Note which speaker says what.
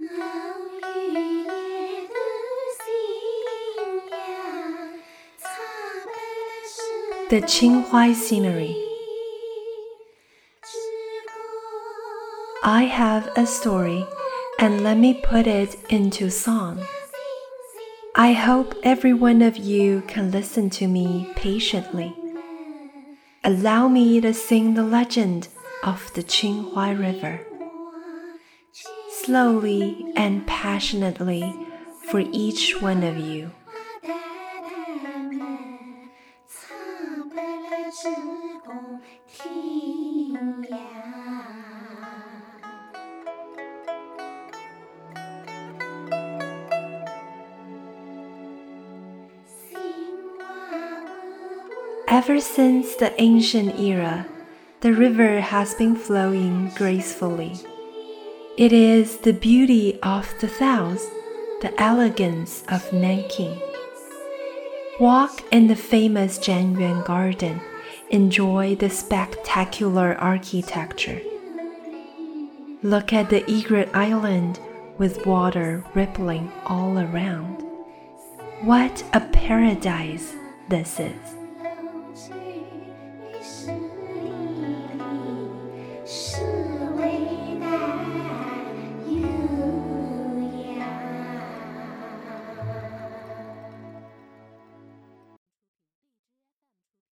Speaker 1: The Qin Huai Scenery I have a story, and let me put it into song. I hope every one of you can listen to me patiently. Allow me to sing the legend of the Qinhuai River. Slowly and passionately for each one of you. Ever since the ancient era, the river has been flowing gracefully. It is the beauty of the south, the elegance of Nanking. Walk in the famous Zhanyuan Garden, enjoy the spectacular architecture. Look at the Egret Island with water rippling all around. What a paradise this is!